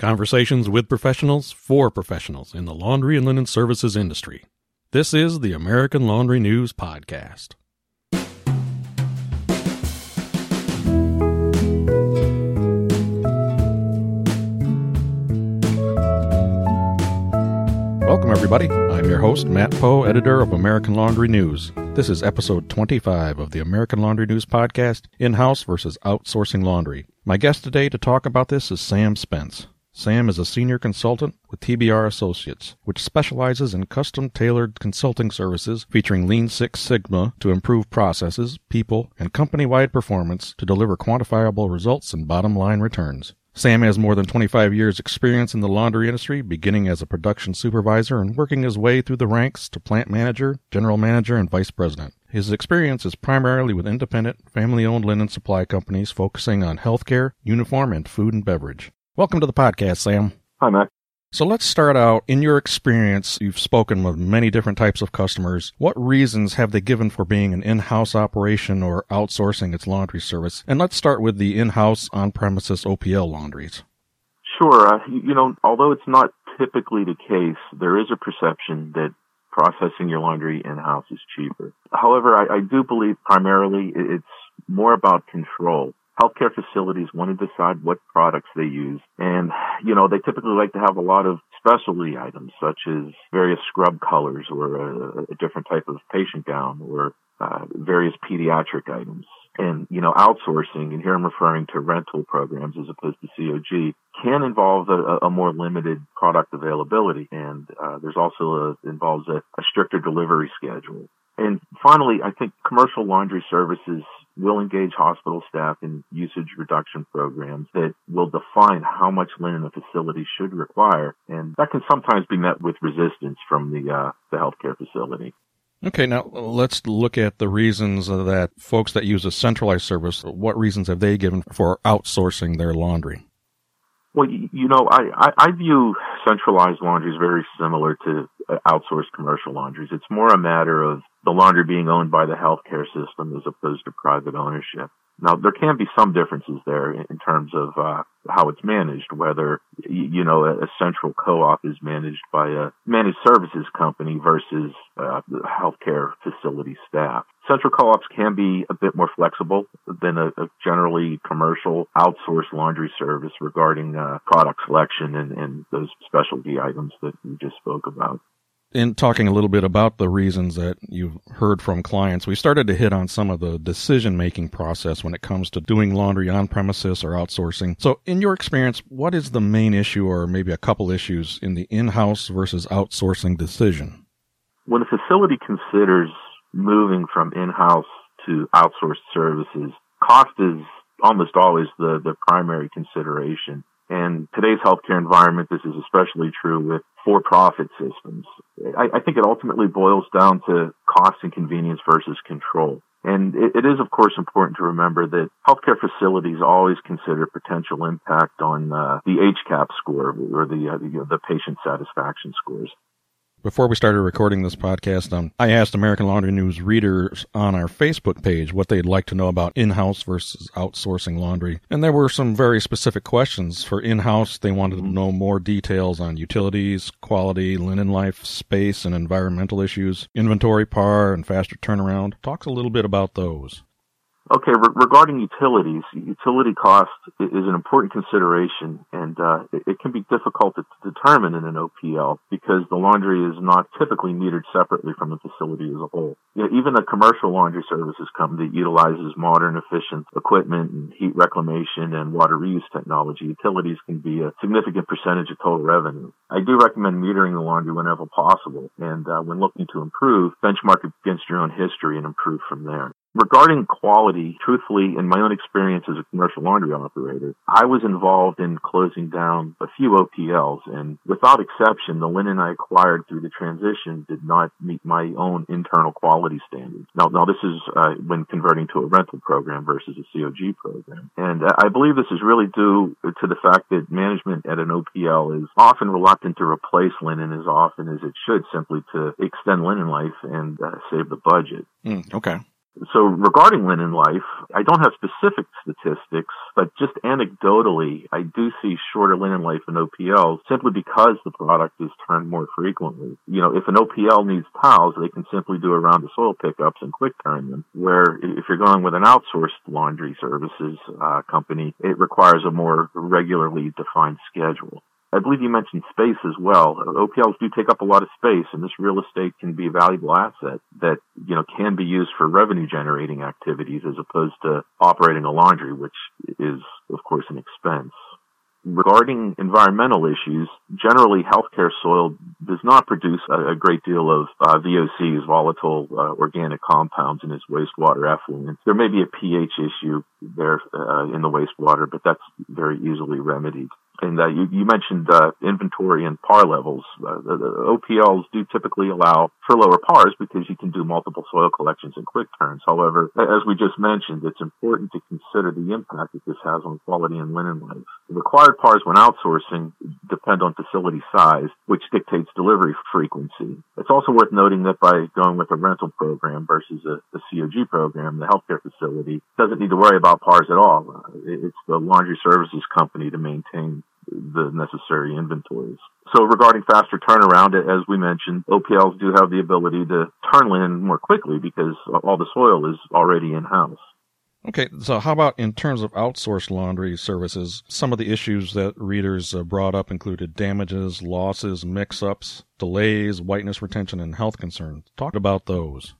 Conversations with professionals for professionals in the laundry and linen services industry. This is the American Laundry News Podcast. Welcome, everybody. I'm your host, Matt Poe, editor of American Laundry News. This is episode 25 of the American Laundry News Podcast In House versus Outsourcing Laundry. My guest today to talk about this is Sam Spence. Sam is a senior consultant with TBR Associates, which specializes in custom tailored consulting services featuring Lean Six Sigma to improve processes, people, and company wide performance to deliver quantifiable results and bottom line returns. Sam has more than 25 years' experience in the laundry industry, beginning as a production supervisor and working his way through the ranks to plant manager, general manager, and vice president. His experience is primarily with independent, family owned linen supply companies focusing on healthcare, uniform, and food and beverage. Welcome to the podcast, Sam. Hi, Matt. So let's start out. In your experience, you've spoken with many different types of customers. What reasons have they given for being an in-house operation or outsourcing its laundry service? And let's start with the in-house on-premises OPL laundries. Sure. Uh, you know, although it's not typically the case, there is a perception that processing your laundry in-house is cheaper. However, I, I do believe primarily it's more about control healthcare facilities want to decide what products they use. And, you know, they typically like to have a lot of specialty items such as various scrub colors or a, a different type of patient gown or uh, various pediatric items. And, you know, outsourcing, and here I'm referring to rental programs as opposed to COG, can involve a, a more limited product availability. And uh, there's also a, involves a, a stricter delivery schedule. And finally, I think commercial laundry services will engage hospital staff in usage reduction programs that will define how much linen a facility should require. And that can sometimes be met with resistance from the, uh, the healthcare facility. Okay, now let's look at the reasons that folks that use a centralized service, what reasons have they given for outsourcing their laundry? Well, you know, I, I, I view centralized laundries very similar to uh, outsourced commercial laundries. It's more a matter of the laundry being owned by the healthcare system as opposed to private ownership. Now, there can be some differences there in terms of uh, how it's managed, whether, you know, a, central co-op is managed by a managed services company versus uh, healthcare facility staff. Central co-ops can be a bit more flexible than a, a generally commercial outsourced laundry service regarding uh, product selection and, and those specialty items that we just spoke about in talking a little bit about the reasons that you've heard from clients, we started to hit on some of the decision making process when it comes to doing laundry on premises or outsourcing. So, in your experience, what is the main issue or maybe a couple issues in the in house versus outsourcing decision? When a facility considers moving from in house to outsourced services, cost is almost always the, the primary consideration. And today's healthcare environment, this is especially true with for-profit systems. I, I, think it ultimately boils down to cost and convenience versus control. And it, it is, of course, important to remember that healthcare facilities always consider potential impact on uh, the HCAHPS score or the, uh, the, the patient satisfaction scores. Before we started recording this podcast, um, I asked American Laundry News readers on our Facebook page what they'd like to know about in-house versus outsourcing laundry. And there were some very specific questions. For in-house, they wanted to know more details on utilities, quality, linen life, space, and environmental issues, inventory par, and faster turnaround. Talk a little bit about those. Okay, re- regarding utilities, utility cost is an important consideration, and uh, it, it, can be difficult to, determine in an OPL because the laundry is not typically metered separately from the facility as a whole. You know, even a commercial laundry services company that utilizes modern, efficient equipment and heat reclamation and water reuse technology, utilities can be a significant percentage of total revenue. I do recommend metering the laundry whenever possible, and uh, when looking to improve, benchmark against your own history and improve from there. Regarding quality, truthfully, in my own experience as a commercial laundry operator, I was involved in closing down a few OPLs, and without exception, the linen I acquired through the transition did not meet my own internal quality standards. Now, now this is uh, when converting to a rental program versus a COG program, and I believe this is really due to the fact that management at an OPL is often reluctant to replace linen as often as it should, simply to extend linen life and uh, save the budget. Mm, okay. So regarding linen life, I don't have specific statistics, but just anecdotally, I do see shorter linen life in OPL simply because the product is turned more frequently. You know, if an OPL needs towels, they can simply do a round of soil pickups and quick turn them. Where if you're going with an outsourced laundry services uh, company, it requires a more regularly defined schedule. I believe you mentioned space as well. OPLs do take up a lot of space and this real estate can be a valuable asset that, you know, can be used for revenue generating activities as opposed to operating a laundry, which is, of course, an expense. Regarding environmental issues, generally healthcare soil does not produce a, a great deal of uh, VOCs, volatile uh, organic compounds in its wastewater effluent. There may be a pH issue there uh, in the wastewater, but that's very easily remedied. And uh, you, you, mentioned uh, inventory and par levels. Uh, the, the, OPLs do typically allow for lower pars because you can do multiple soil collections in quick turns. However, as we just mentioned, it's important to consider the impact that this has on quality and linen life. The required pars when outsourcing depend on facility size, which dictates delivery frequency. It's also worth noting that by going with a rental program versus a, a COG program, the healthcare facility doesn't need to worry about pars at all. It's the laundry services company to maintain the necessary inventories. So regarding faster turnaround, as we mentioned, OPLs do have the ability to turn linen more quickly because all the soil is already in house. Okay, so how about in terms of outsourced laundry services? Some of the issues that readers uh, brought up included damages, losses, mix ups, delays, whiteness retention, and health concerns. Talk about those.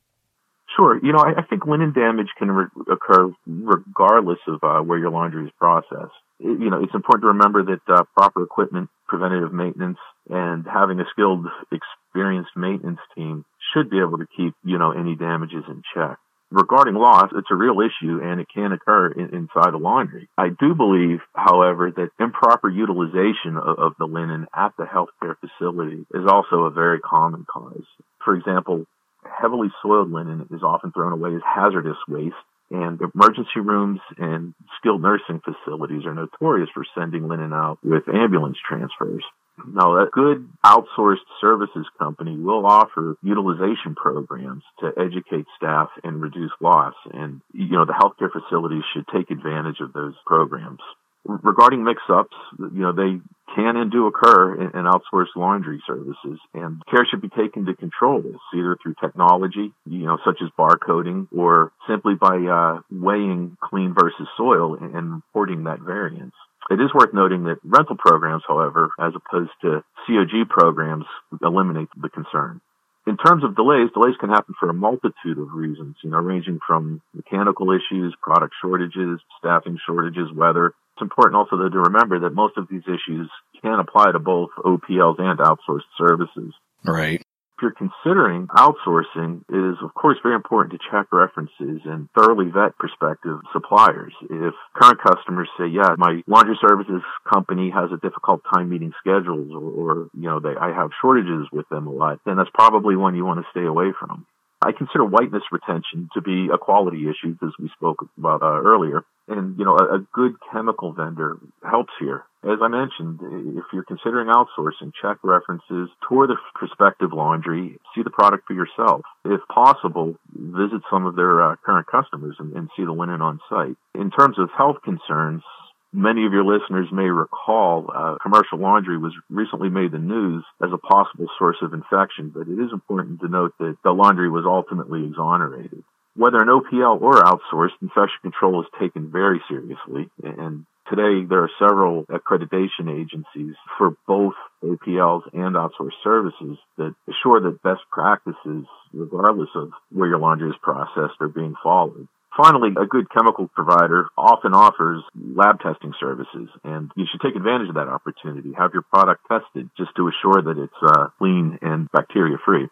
Sure. You know, I, I think linen damage can re- occur regardless of uh, where your laundry is processed. You know, it's important to remember that uh, proper equipment, preventative maintenance, and having a skilled, experienced maintenance team should be able to keep, you know, any damages in check. Regarding loss, it's a real issue and it can occur in, inside a laundry. I do believe, however, that improper utilization of, of the linen at the healthcare facility is also a very common cause. For example, heavily soiled linen is often thrown away as hazardous waste, and emergency rooms and skilled nursing facilities are notorious for sending linen out with ambulance transfers. Now, a good outsourced services company will offer utilization programs to educate staff and reduce loss. And, you know, the healthcare facilities should take advantage of those programs regarding mix-ups, you know, they can and do occur in, in, outsourced laundry services, and care should be taken to control this, either through technology, you know, such as barcoding, or simply by uh, weighing clean versus soil and, and reporting that variance. It is worth noting that rental programs, however, as opposed to COG programs, eliminate the concern in terms of delays, delays can happen for a multitude of reasons, you know, ranging from mechanical issues, product shortages, staffing shortages, weather. It's important also though to remember that most of these issues can apply to both OPLs and outsourced services. Right if you're considering outsourcing, it is of course very important to check references and thoroughly vet prospective suppliers. If current customers say, yeah, my laundry services company has a difficult time meeting schedules or, or you know, they, I have shortages with them a lot, then that's probably one you want to stay away from. I consider whiteness retention to be a quality issue, as we spoke about uh, earlier. And, you know, a, a, good chemical vendor helps here. As I mentioned, if you're considering outsourcing, check references, tour the prospective laundry, see the product for yourself. If possible, visit some of their uh, current customers and, and see the linen on site. In terms of health concerns, Many of your listeners may recall uh, commercial laundry was recently made the news as a possible source of infection, but it is important to note that the laundry was ultimately exonerated. Whether an OPL or outsourced, infection control is taken very seriously, and today there are several accreditation agencies for both OPLs and outsourced services that assure that best practices, regardless of where your laundry is processed, are being followed. Finally, a good chemical provider often offers lab testing services, and you should take advantage of that opportunity. Have your product tested just to assure that it's uh, clean and bacteria free.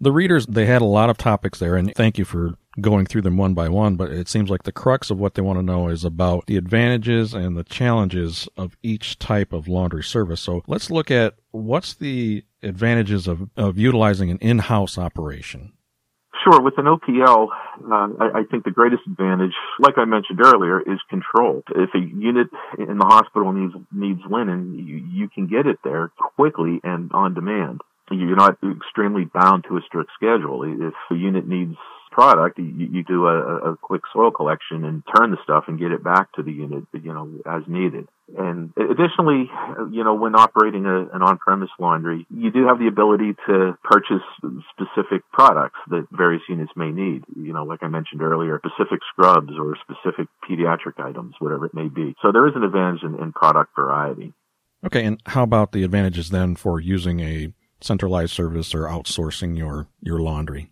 The readers, they had a lot of topics there, and thank you for going through them one by one, but it seems like the crux of what they want to know is about the advantages and the challenges of each type of laundry service. So let's look at what's the advantages of, of utilizing an in-house operation. Sure. With an OPL, uh, I, I, think the greatest advantage, like I mentioned earlier, is control. If a unit in the hospital needs needs linen, you, you can get it there quickly and on demand. You're not extremely bound to a strict schedule. If a unit needs product, you, you do a, a quick soil collection and turn the stuff and get it back to the unit, you know, as needed. And additionally, you know, when operating a, an on-premise laundry, you do have the ability to purchase specific products that various units may need. You know, like I mentioned earlier, specific scrubs or specific pediatric items, whatever it may be. So there is an advantage in, in product variety. Okay, and how about the advantages then for using a centralized service or outsourcing your, your laundry?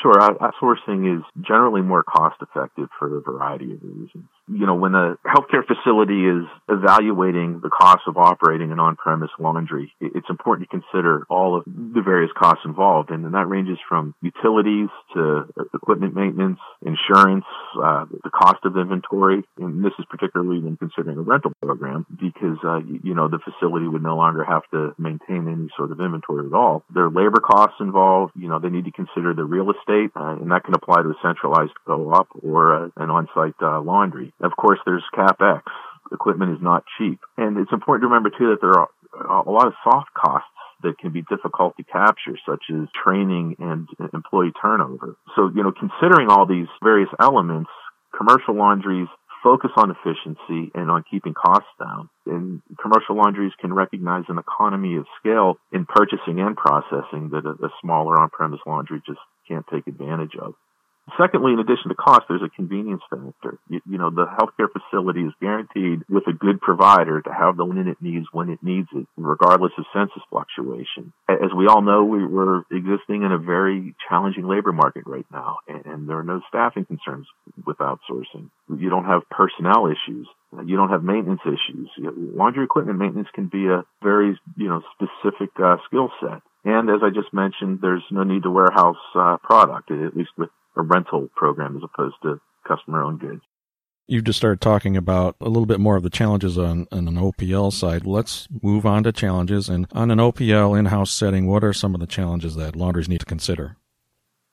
Sure. Outsourcing is generally more cost effective for a variety of reasons you know, when a healthcare facility is evaluating the cost of operating an on-premise laundry, it's important to consider all of the various costs involved. And that ranges from utilities to equipment maintenance, insurance, uh, the cost of inventory. And this is particularly when considering a rental program because, uh, you know, the facility would no longer have to maintain any sort of inventory at all. There are labor costs involved. You know, they need to consider the real estate, uh, and that can apply to a centralized co-op or uh, an on-site uh, laundry. Of course, there's CapEx. Equipment is not cheap. And it's important to remember too that there are a lot of soft costs that can be difficult to capture, such as training and employee turnover. So, you know, considering all these various elements, commercial laundries focus on efficiency and on keeping costs down. And commercial laundries can recognize an economy of scale in purchasing and processing that a, smaller on-premise laundry just can't take advantage of. Secondly, in addition to cost, there's a convenience factor. You, you, know, the healthcare facility is guaranteed with a good provider to have the linen it needs when it needs it, regardless of census fluctuation. As we all know, we, are existing in a very challenging labor market right now, and, and there are no staffing concerns with outsourcing. You don't have personnel issues. You don't have maintenance issues. Laundry equipment maintenance can be a very, you know, specific uh, skill set. And as I just mentioned, there's no need to warehouse uh, product, at least with a rental program as opposed to customer owned goods. You just started talking about a little bit more of the challenges on, on an OPL side. Let's move on to challenges. And on an OPL in house setting, what are some of the challenges that laundries need to consider?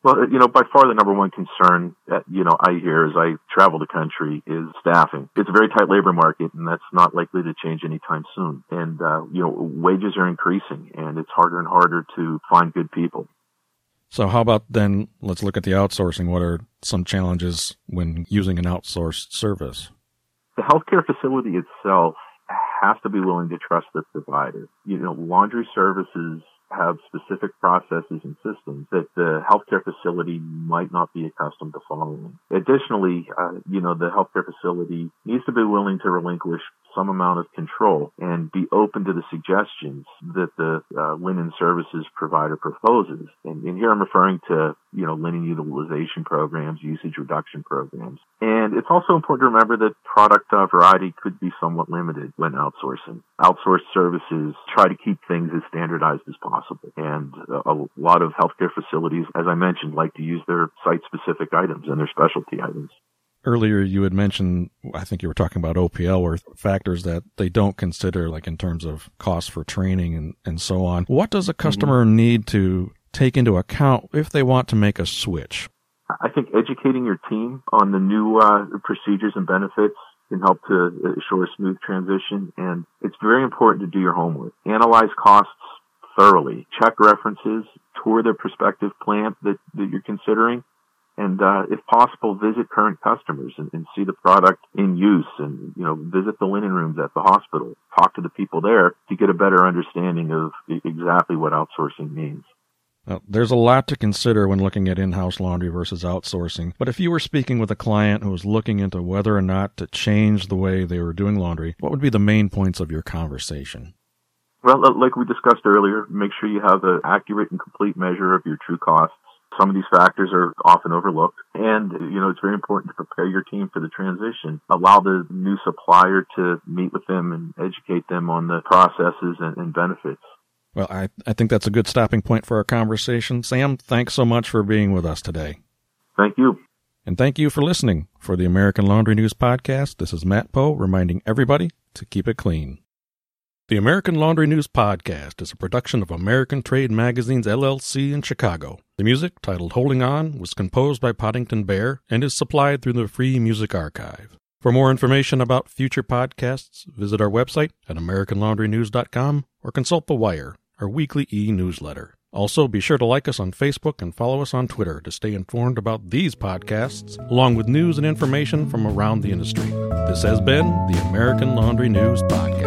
Well, you know, by far the number one concern that, you know, I hear as I travel the country is staffing. It's a very tight labor market and that's not likely to change anytime soon. And, uh, you know, wages are increasing and it's harder and harder to find good people. So how about then let's look at the outsourcing. What are some challenges when using an outsourced service? The healthcare facility itself has to be willing to trust the provider. You know, laundry services have specific processes and systems that the healthcare facility might not be accustomed to following. Additionally, uh, you know, the healthcare facility needs to be willing to relinquish some amount of control and be open to the suggestions that the uh, linen services provider proposes. And, and, here I'm referring to, you know, linen utilization programs, usage reduction programs. And it's also important to remember that product uh, variety could be somewhat limited when outsourcing. Outsourced services try to keep things as standardized as possible. And a lot of healthcare facilities, as I mentioned, like to use their site specific items and their specialty items earlier you had mentioned, I think you were talking about OPL or factors that they don't consider, like in terms of cost for training and, and so on. What does a mm-hmm. customer mm-hmm. need to take into account if they want to make a switch? I think educating your team on the new uh, procedures and benefits can help to assure a smooth transition. And it's very important to do your homework. Analyze costs thoroughly. Check references. Tour the prospective plant that, that you're considering and uh, if possible, visit current customers and, and, see the product in use, and you know, visit the linen rooms at the hospital, talk to the people there to get a better understanding of exactly what outsourcing means. Now, there's a lot to consider when looking at in-house laundry versus outsourcing. But if you were speaking with a client who was looking into whether or not to change the way they were doing laundry, what would be the main points of your conversation? Well, like we discussed earlier, make sure you have an accurate and complete measure of your true costs some of these factors are often overlooked. And, you know, it's very important to prepare your team for the transition. Allow the new supplier to meet with them and educate them on the processes and, and benefits. Well, I, I think that's a good stopping point for our conversation. Sam, thanks so much for being with us today. Thank you. And thank you for listening. For the American Laundry News Podcast, this is Matt Poe reminding everybody to keep it clean. The American Laundry News Podcast is a production of American Trade Magazines LLC in Chicago. The music, titled Holding On, was composed by Poddington Bear and is supplied through the Free Music Archive. For more information about future podcasts, visit our website at AmericanLaundryNews.com or consult The Wire, our weekly e newsletter. Also, be sure to like us on Facebook and follow us on Twitter to stay informed about these podcasts, along with news and information from around the industry. This has been the American Laundry News Podcast.